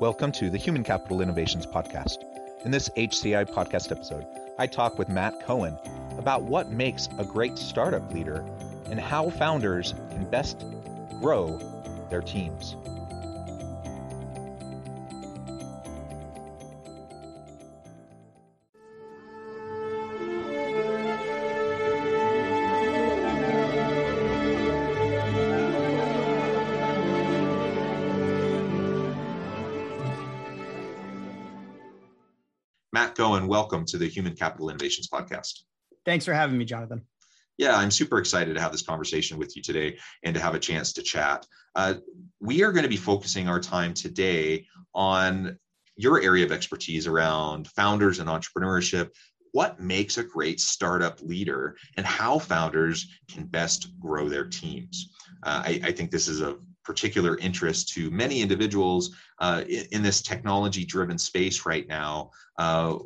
Welcome to the Human Capital Innovations Podcast. In this HCI podcast episode, I talk with Matt Cohen about what makes a great startup leader and how founders can best grow their teams. Matt Cohen, welcome to the Human Capital Innovations Podcast. Thanks for having me, Jonathan. Yeah, I'm super excited to have this conversation with you today and to have a chance to chat. Uh, we are going to be focusing our time today on your area of expertise around founders and entrepreneurship. What makes a great startup leader and how founders can best grow their teams? Uh, I, I think this is a particular interest to many individuals uh, in, in, this technology driven space right now. Uh,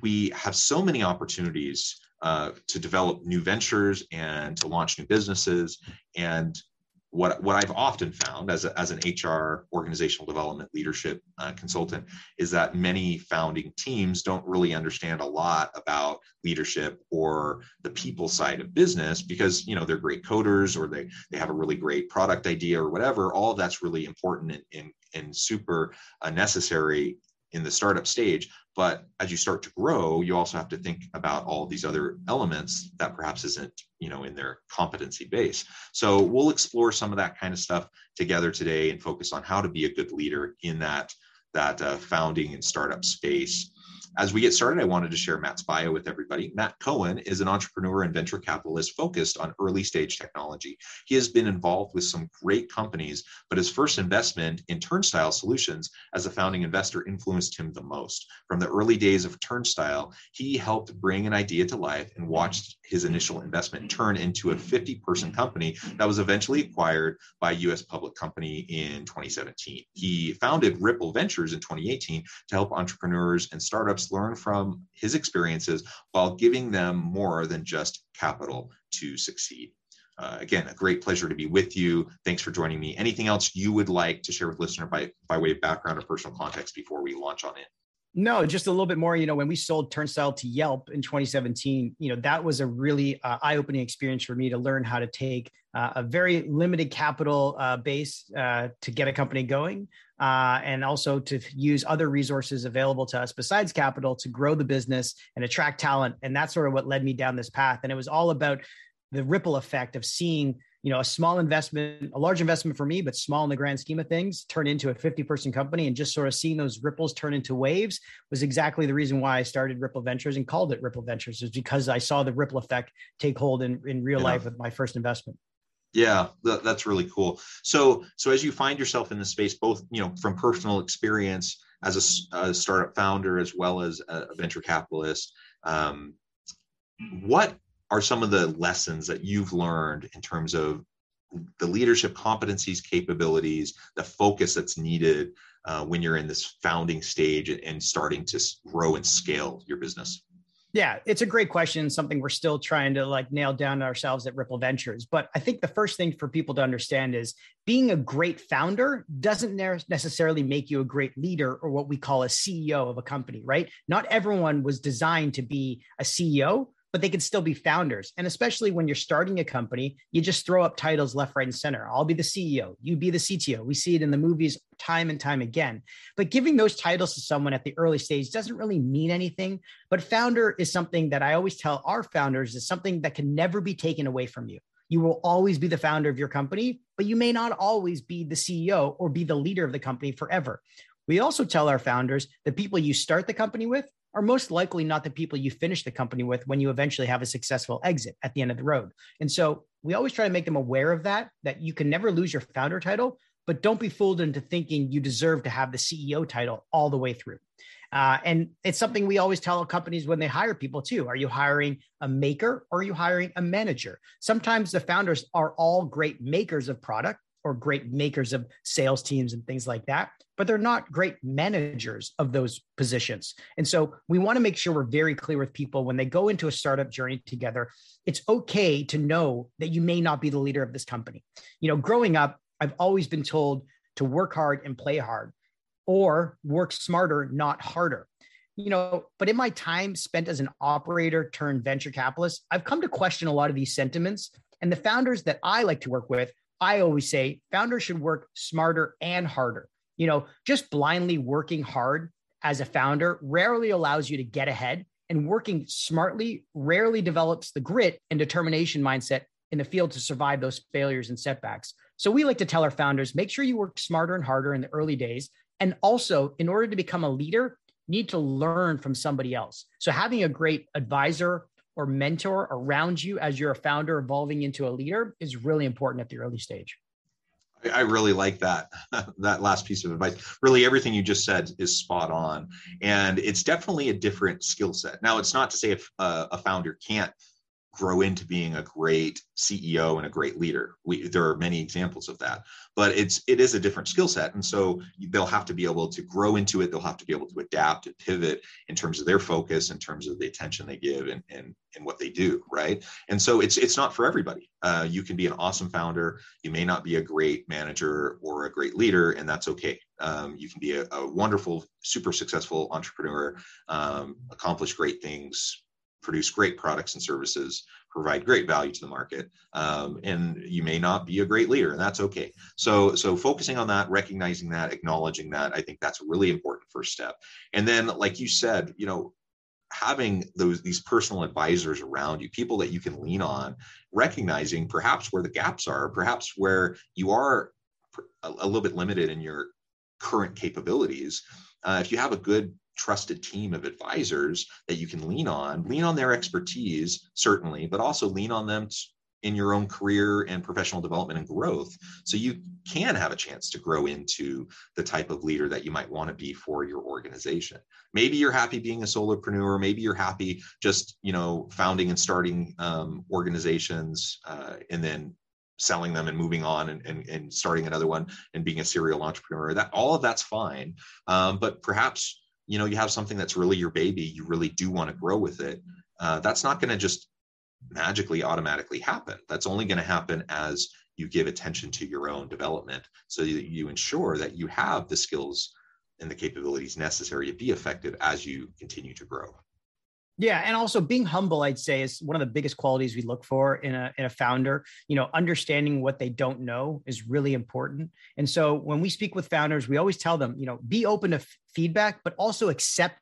we have so many opportunities uh, to develop new ventures and to launch new businesses. And what, what I've often found as, a, as an HR organizational development leadership uh, consultant is that many founding teams don't really understand a lot about leadership or the people side of business because you know they're great coders or they they have a really great product idea or whatever. All of that's really important and, and, and super uh, necessary in the startup stage but as you start to grow you also have to think about all these other elements that perhaps isn't you know in their competency base. So we'll explore some of that kind of stuff together today and focus on how to be a good leader in that that uh, founding and startup space as we get started, I wanted to share Matt's bio with everybody. Matt Cohen is an entrepreneur and venture capitalist focused on early stage technology. He has been involved with some great companies, but his first investment in Turnstyle Solutions as a founding investor influenced him the most. From the early days of Turnstyle, he helped bring an idea to life and watched his initial investment turn into a 50 person company that was eventually acquired by a US public company in 2017. He founded Ripple Ventures in 2018 to help entrepreneurs and startups learn from his experiences while giving them more than just capital to succeed. Uh, again, a great pleasure to be with you. Thanks for joining me. Anything else you would like to share with listener by, by way of background or personal context before we launch on it? No, just a little bit more. You know, when we sold Turnstyle to Yelp in 2017, you know, that was a really uh, eye opening experience for me to learn how to take uh, a very limited capital uh, base uh, to get a company going uh, and also to use other resources available to us besides capital to grow the business and attract talent. And that's sort of what led me down this path. And it was all about the ripple effect of seeing you know a small investment a large investment for me but small in the grand scheme of things turn into a 50 person company and just sort of seeing those ripples turn into waves was exactly the reason why i started ripple ventures and called it ripple ventures is because i saw the ripple effect take hold in, in real yeah. life with my first investment yeah that, that's really cool so so as you find yourself in the space both you know from personal experience as a, a startup founder as well as a venture capitalist um, what are some of the lessons that you've learned in terms of the leadership competencies, capabilities, the focus that's needed uh, when you're in this founding stage and starting to grow and scale your business? Yeah, it's a great question. Something we're still trying to like nail down ourselves at Ripple Ventures. But I think the first thing for people to understand is being a great founder doesn't necessarily make you a great leader or what we call a CEO of a company, right? Not everyone was designed to be a CEO but they can still be founders. And especially when you're starting a company, you just throw up titles left, right, and center. I'll be the CEO, you be the CTO. We see it in the movies time and time again. But giving those titles to someone at the early stage doesn't really mean anything. But founder is something that I always tell our founders is something that can never be taken away from you. You will always be the founder of your company, but you may not always be the CEO or be the leader of the company forever. We also tell our founders the people you start the company with are most likely not the people you finish the company with when you eventually have a successful exit at the end of the road. And so we always try to make them aware of that, that you can never lose your founder title, but don't be fooled into thinking you deserve to have the CEO title all the way through. Uh, and it's something we always tell companies when they hire people too. Are you hiring a maker or are you hiring a manager? Sometimes the founders are all great makers of product or great makers of sales teams and things like that, but they're not great managers of those positions. And so we want to make sure we're very clear with people when they go into a startup journey together. It's okay to know that you may not be the leader of this company. You know, growing up, I've always been told to work hard and play hard or work smarter, not harder. You know, but in my time spent as an operator turned venture capitalist, I've come to question a lot of these sentiments. And the founders that I like to work with, I always say founders should work smarter and harder. You know, just blindly working hard as a founder rarely allows you to get ahead, and working smartly rarely develops the grit and determination mindset in the field to survive those failures and setbacks. So we like to tell our founders make sure you work smarter and harder in the early days and also, in order to become a leader, need to learn from somebody else. So having a great advisor or mentor around you as you're a founder evolving into a leader is really important at the early stage. I really like that that last piece of advice. Really, everything you just said is spot on, and it's definitely a different skill set. Now, it's not to say if uh, a founder can't grow into being a great CEO and a great leader. We, there are many examples of that, but it's it is a different skill set, and so they'll have to be able to grow into it. They'll have to be able to adapt and pivot in terms of their focus, in terms of the attention they give, and and and what they do, right? And so it's it's not for everybody. Uh, you can be an awesome founder. You may not be a great manager or a great leader, and that's okay. Um, you can be a, a, wonderful, super successful entrepreneur, um, accomplish great things, produce great products and services, provide great value to the market, um, and you may not be a great leader, and that's okay. So, so focusing on that, recognizing that, acknowledging that, I think that's a really important first step. And then, like you said, you know, having those these personal advisors around you people that you can lean on recognizing perhaps where the gaps are perhaps where you are a, a little bit limited in your current capabilities uh, if you have a good trusted team of advisors that you can lean on. Lean on their expertise certainly but also lean on them in your own career and professional development and growth. So you can have a chance to grow into the type of leader that you might want to be for your organization. Maybe you're happy being a solopreneur. Maybe you're happy just you know founding and starting um, organizations uh, and then selling them and moving on and, and, and, starting another one and being a serial entrepreneur. That all of that's fine um, but perhaps you know you have something that's really your baby you really do want to grow with it uh, that's not going to just magically automatically happen. That's only going to happen as you give attention to your own development so that you ensure that you have the skills and the capabilities necessary to be effective as you continue to grow yeah, and also being humble, I'd say, is one of the biggest qualities we look for in a in a founder. You know, understanding what they don't know is really important. And so when we speak with founders, we always tell them, you know, be open to f- feedback, but also accept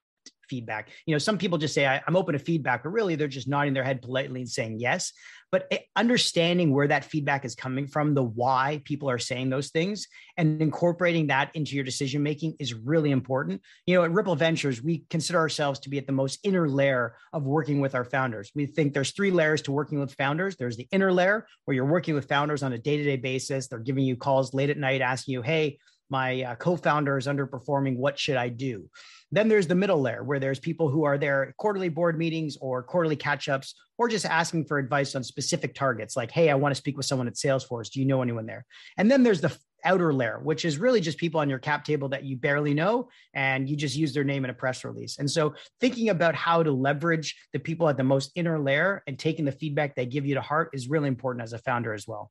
feedback. You know, some people just say, I'm open to feedback, but really they're just nodding their head politely and saying yes. But eh, understanding where that feedback is coming from, the why people are saying those things, and incorporating that into your decision making is really important. You know, at Ripple Ventures, we consider ourselves to be at the most inner layer of working with our founders. We think there's three layers to working with founders. There's the inner layer where you're working with founders on a day to day basis. They're giving you calls late at night asking you, hey, my uh, co-founder is underperforming what should i do? Then there's the middle layer where there's people who are there quarterly board meetings or quarterly catch-ups or just asking for advice on specific targets like hey i want to speak with someone at salesforce. Do you know anyone there? And then there's the outer layer which is really just people on your cap table that you barely know and you just use their name in a press release. And so thinking about how to leverage the people at the most inner layer and taking the feedback they give you to heart is really important as a founder as well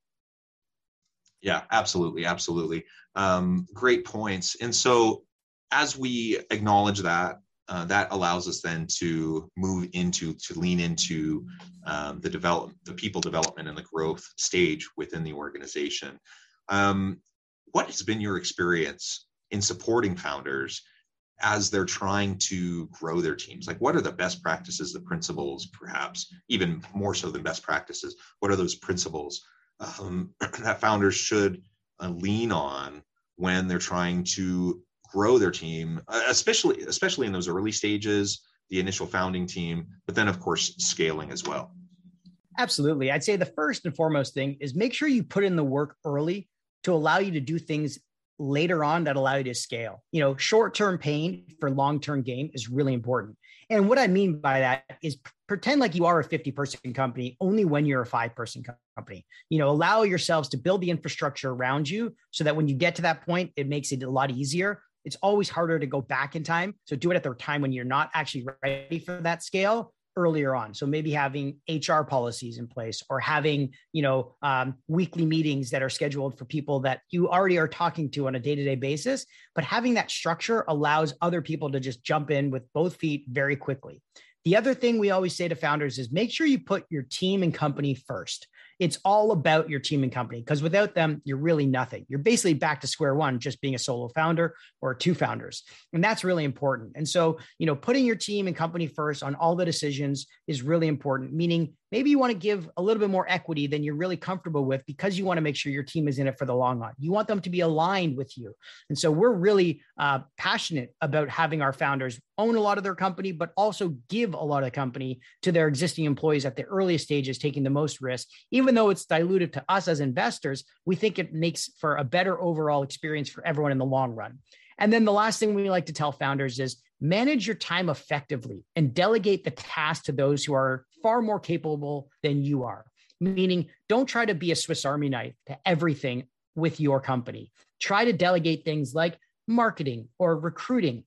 yeah, absolutely, absolutely. Um, great points. And so, as we acknowledge that, uh, that allows us then to move into to lean into um, the develop the people development and the growth stage within the organization. Um, what has been your experience in supporting founders as they're trying to grow their teams? Like, what are the best practices, the principles, perhaps even more so than best practices? What are those principles um, that founders should uh, lean on when they're trying to grow their team, uh, especially especially in those early stages the initial founding team, but then of course scaling as well. Absolutely. I'd say the first and foremost thing is make sure you put in the work early to allow you to do things later on that allow you to scale. You know, short-term pain for long-term gain is really important. And what I mean by that is pretend like you are a 50 person company only when you're a five person company. You know, allow yourselves to build the infrastructure around you so that when you get to that point, it makes it a lot easier. It's always harder to go back in time. So do it at the time when you're not actually ready for that scale earlier on. So maybe having hr policies in place or having you know um, weekly meetings that are scheduled for people that you already are talking to on a day-to-day basis. But having that structure allows other people to just jump in with both feet very quickly. The other thing we always say to founders is make sure you put your team and company first it's all about your team and company because without them, you're really nothing. You're basically back to square one, just being a solo founder or two founders. And that's really important. And so, you know, putting your team and company first on all the decisions is really important, meaning maybe you want to give a little bit more equity than you're really comfortable with because you want to make sure your team is in it for the long run. You want them to be aligned with you. And so we're really uh, passionate about having our founders own a lot of their company, but also give a lot of the company to their existing employees at the earliest stages, taking the most risk. Even though it's diluted to us as investors, we think it makes for a better overall experience for everyone in the long run. And then the last thing we like to tell founders is manage your time effectively and delegate the task to those who are far more capable than you are. Meaning, don't try to be a Swiss Army knife to everything with your company. Try to delegate things like marketing or recruiting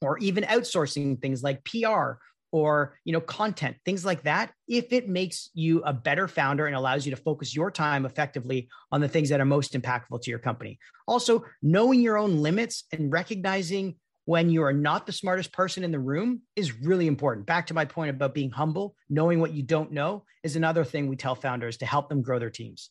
or even outsourcing things like PR or you know content things like that if it makes you a better founder and allows you to focus your time effectively on the things that are most impactful to your company also knowing your own limits and recognizing when you are not the smartest person in the room is really important. Back to my point about being humble, knowing what you don't know is another thing we tell founders to help them grow their teams.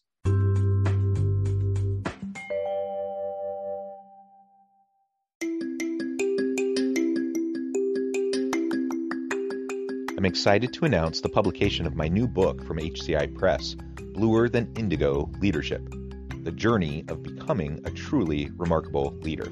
I'm excited to announce the publication of my new book from HCI Press, Bluer Than Indigo Leadership The Journey of Becoming a Truly Remarkable Leader.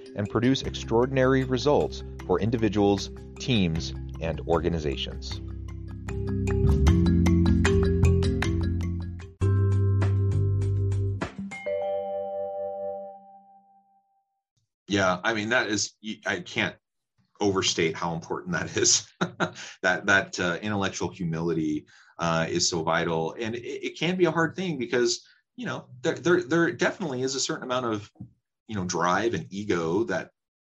and produce extraordinary results for individuals, teams, and organizations. Yeah, I mean that is I can't overstate how important that is. that that uh, intellectual humility uh, is so vital, and it, it, can be a hard thing because you know there, there there definitely is a certain amount of you know drive and ego that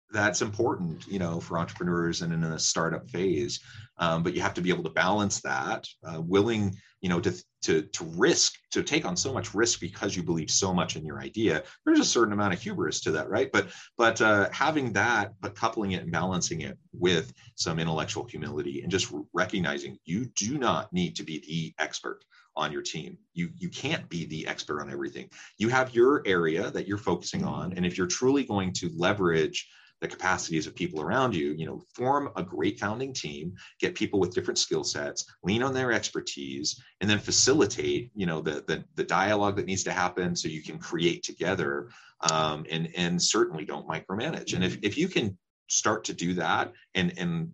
that's important you know for entrepreneurs and in a startup phase. Um, but you have to be able to balance that uh, willing you know to to to risk to take on so much risk because you believe so much in your idea. There's a certain amount of hubris to that right? But but uh, having that but coupling it and balancing it with some intellectual humility and just recognizing you do not need to be the expert on your team. You you can't be the expert on everything. You have your area that you're focusing on and if you're truly going to leverage the capacities of people around you you know form a great founding team get people with different skill sets lean on their expertise and then facilitate you know the the, the dialogue that needs to happen so you can create together um, and and certainly don't micromanage. And if, if you can start to do that and and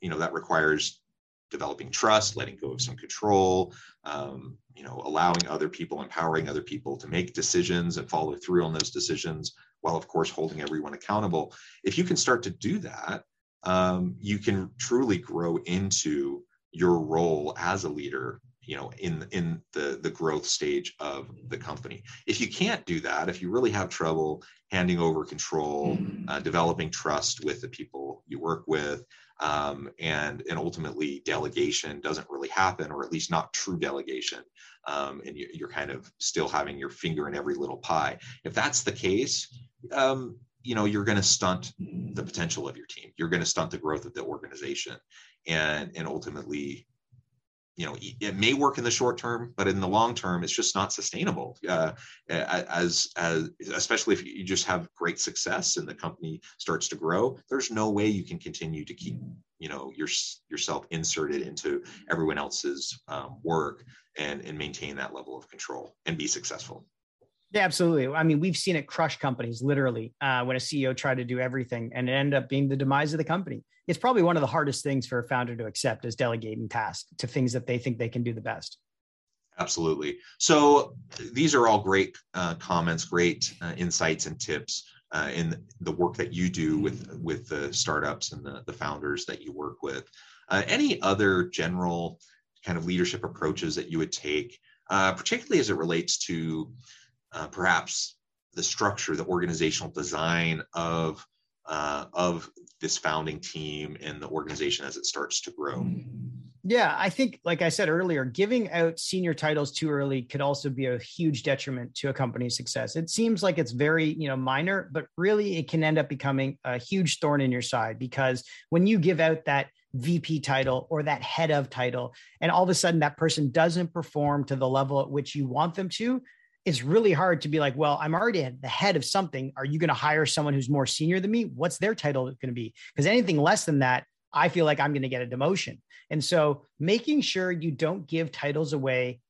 you know that requires developing trust letting go of some control um, you know allowing other people empowering other people to make decisions and follow through on those decisions while of course holding everyone accountable. If you can start to do that um, you can truly grow into your role as a leader you know in in the the growth stage of the company. If you can't do that if you really have trouble handing over control uh, developing trust with the people you work with um, and and ultimately delegation doesn't really happen or at least not true delegation um, and you, are kind of still having your finger in every little pie. If that's the case um, you know you're going to stunt the potential of your team. You're going to stunt the growth of the organization and and ultimately you know it may work in the short term but in the long term it's just not sustainable. Uh, as as especially if you just have great success and the company starts to grow there's no way you can continue to keep you know your, yourself inserted into everyone else's um, work and and maintain that level of control and be successful yeah, absolutely. I mean, we've seen it crush companies literally uh, when a CEO tried to do everything and it ended up being the demise of the company. It's probably one of the hardest things for a founder to accept is delegating tasks to things that they think they can do the best. Absolutely. So these are all great uh, comments, great uh, insights and tips uh, in the work that you do with with the startups and the, the founders that you work with. Uh, any other general kind of leadership approaches that you would take, uh, particularly as it relates to uh, perhaps the structure, the organizational design of uh, of this founding team and the organization as it starts to grow. Yeah, I think, like I said earlier, giving out senior titles too early could also be a huge detriment to a company's success. It seems like it's very, you know, minor, but really it can end up becoming a huge thorn in your side because when you give out that VP title or that head of title, and all of a sudden that person doesn't perform to the level at which you want them to, it's really hard to be like, well, I'm already at the head of something. Are you going to hire someone who's more senior than me? What's their title going to be? Because anything less than that, I feel like I'm going to get a demotion. And so making sure you don't give titles away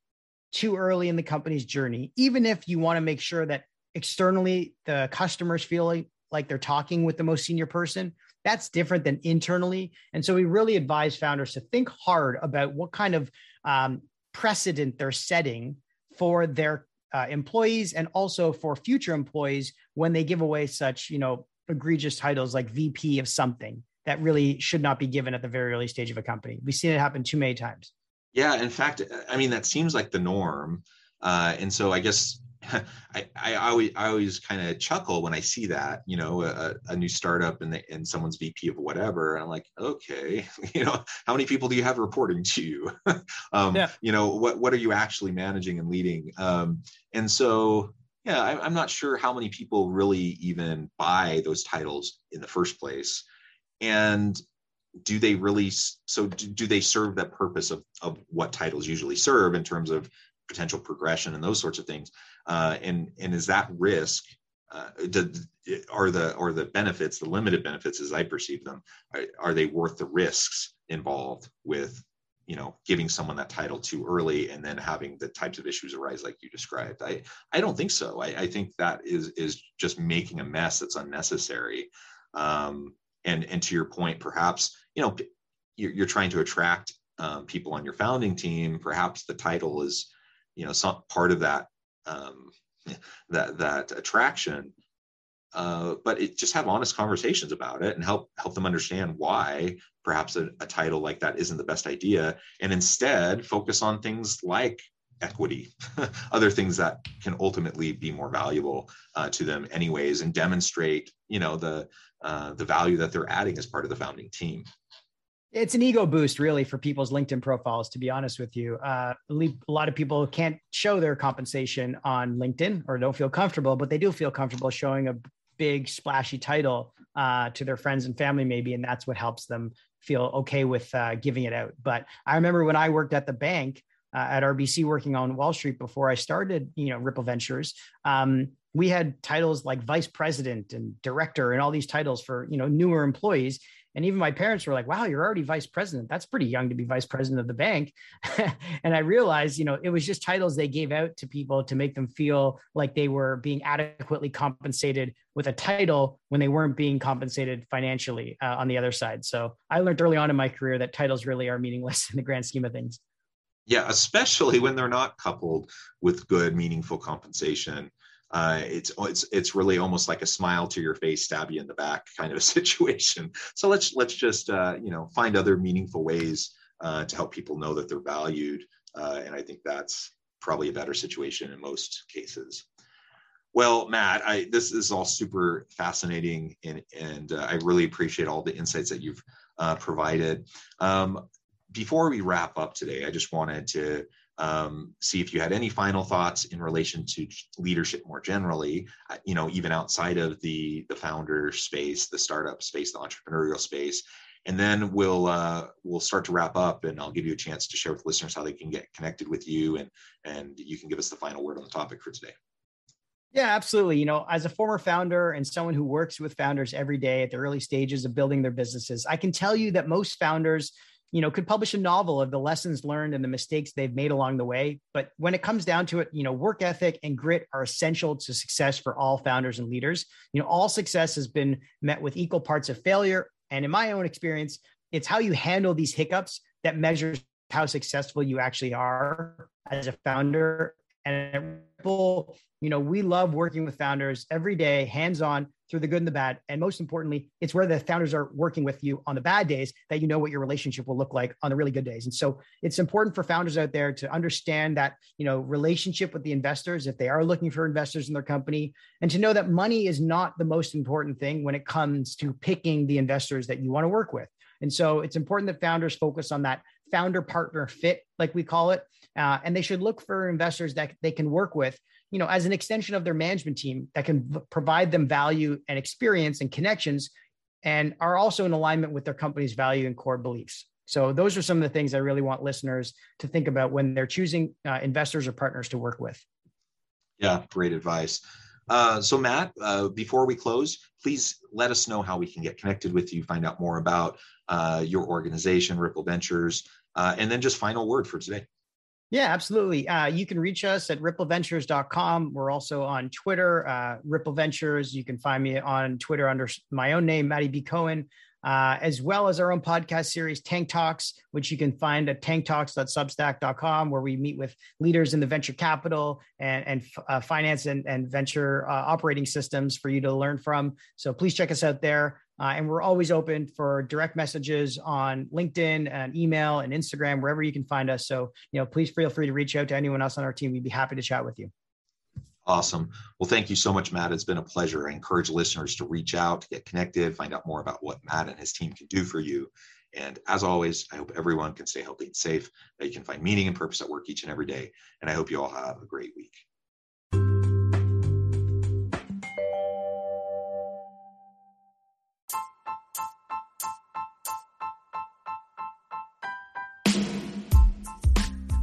too early in the company's journey, even if you want to make sure that externally the customers feel like they're talking with the most senior person, that's different than internally. And so we really advise founders to think hard about what kind of um, precedent they're setting for their uh, employees and also for future employees when they give away such you know egregious titles like VP of something that really should not be given at the very early stage of a company. We've seen it happen too many times. Yeah, in fact, I mean that seems like the norm, uh, and so I guess I, I always I always kind of chuckle when I see that you know a, a new startup and and someone's VP of whatever and I'm like okay you know how many people do you have reporting to you? Um, yeah. you know what what are you actually managing and leading? Um, and so yeah I, I'm not sure how many people really even buy those titles in the first place. And do they really so do, do they serve the purpose of of what titles usually serve in terms of potential progression and those sorts of things uh, and and is that risk uh, do, are the or the benefits the limited benefits as i perceive them are, are, they worth the risks involved with you know giving someone that title too early and then having the types of issues arise like you described? I i don't think so. I, I think that is is just making a mess that's unnecessary. Um, and and to your point perhaps you know you're, you're trying to attract um, people on your founding team. Perhaps the title is you know some part of that um, that that attraction uh, but it, just have honest conversations about it and help help them understand why perhaps a, a, title like that isn't the best idea and instead focus on things like equity other things that can ultimately be more valuable uh, to them anyways and demonstrate you know the uh, the value that they're adding as part of the founding team it's an ego boost really for people's linkedin profiles to be honest with you. Uh, a lot of people can't show their compensation on linkedin or don't feel comfortable but they do feel comfortable showing a big splashy title uh, to their friends and family maybe and that's what helps them feel okay with uh, giving it out. But i remember when i worked at the bank uh, at rbc working on wall street before i started you know ripple ventures um, we had titles like vice president and director and all these titles for you know newer employees and even my parents were like, wow, you're already vice president. That's pretty young to be vice president of the bank. and I realized, you know, it was just titles they gave out to people to make them feel like they were being adequately compensated with a title when they weren't being compensated financially uh, on the other side. So I learned early on in my career that titles really are meaningless in the grand scheme of things. Yeah, especially when they're not coupled with good, meaningful compensation uh, it's it's it's really almost like a smile to your face, stab you in the back kind of a situation. So let's let's just uh, you know find other meaningful ways uh, to help people know that they're valued Uh, and I think that's probably a better situation in most cases. Well, Matt, I, this is all super fascinating, and, and uh, I really appreciate all the insights that you've uh, provided. Um, before we wrap up today, I just wanted to um, see if you had any final thoughts in relation to leadership more generally. Uh, you know, even outside of the the founder space, the startup space, the entrepreneurial space, and then we'll uh, we'll start to wrap up, and I'll give you a chance to share with listeners how they can get connected with you, and and you can give us the final word on the topic for today. Yeah, absolutely. You know, as a former founder and someone who works with founders every day at the early stages of building their businesses, I can tell you that most founders, you know, could publish a novel of the lessons learned and the mistakes they've made along the way. But when it comes down to it, you know, work ethic and grit are essential to success for all founders and leaders. You know, all success has been met with equal parts of failure. And in my own experience, it's how you handle these hiccups that measures how successful you actually are as a founder and Ripple, you know, we love working with founders every day, hands on through the good and the bad. And most importantly, it's where the founders are working with you on the bad days that you know what your relationship will look like on the really good days. And so it's important for founders out there to understand that, you know, relationship with the investors, if they are looking for investors in their company, and to know that money is not the most important thing when it comes to picking the investors that you want to work with. And so it's important that founders focus on that founder partner fit, like we call it. Uh, and they should look for investors that they can work with, you know, as an extension of their management team that can v- provide them value and experience and connections and are also in alignment with their company's value and core beliefs. So those are some of the things I really want listeners to think about when they're choosing uh, investors or partners to work with. Yeah, great advice. Uh, so, Matt, uh, before we close, please let us know how we can get connected with you, find out more about uh, your organization, Ripple Ventures, uh, and then just final word for today. Yeah, absolutely. Uh, you can reach us at rippleventures.com. We're also on Twitter, uh, Ripple Ventures. You can find me on Twitter under my own name, Matty B. Cohen, uh, as well as our own podcast series, Tank Talks, which you can find at tanktalks.substack.com, where we meet with leaders in the venture capital and, and uh, finance and, and venture uh, operating systems for you to learn from. So please check us out there. Uh, and we're always open for direct messages on LinkedIn and email and Instagram, wherever you can find us. So, you know, please feel free to reach out to anyone else on our team. We'd be happy to chat with you. Awesome. Well, thank you so much, Matt. It's been a pleasure. I encourage listeners to reach out, to get connected, find out more about what Matt and his team can do for you. And as always, I hope everyone can stay healthy and safe, that you can find meaning and purpose at work each and every day. And I hope you all have a great week.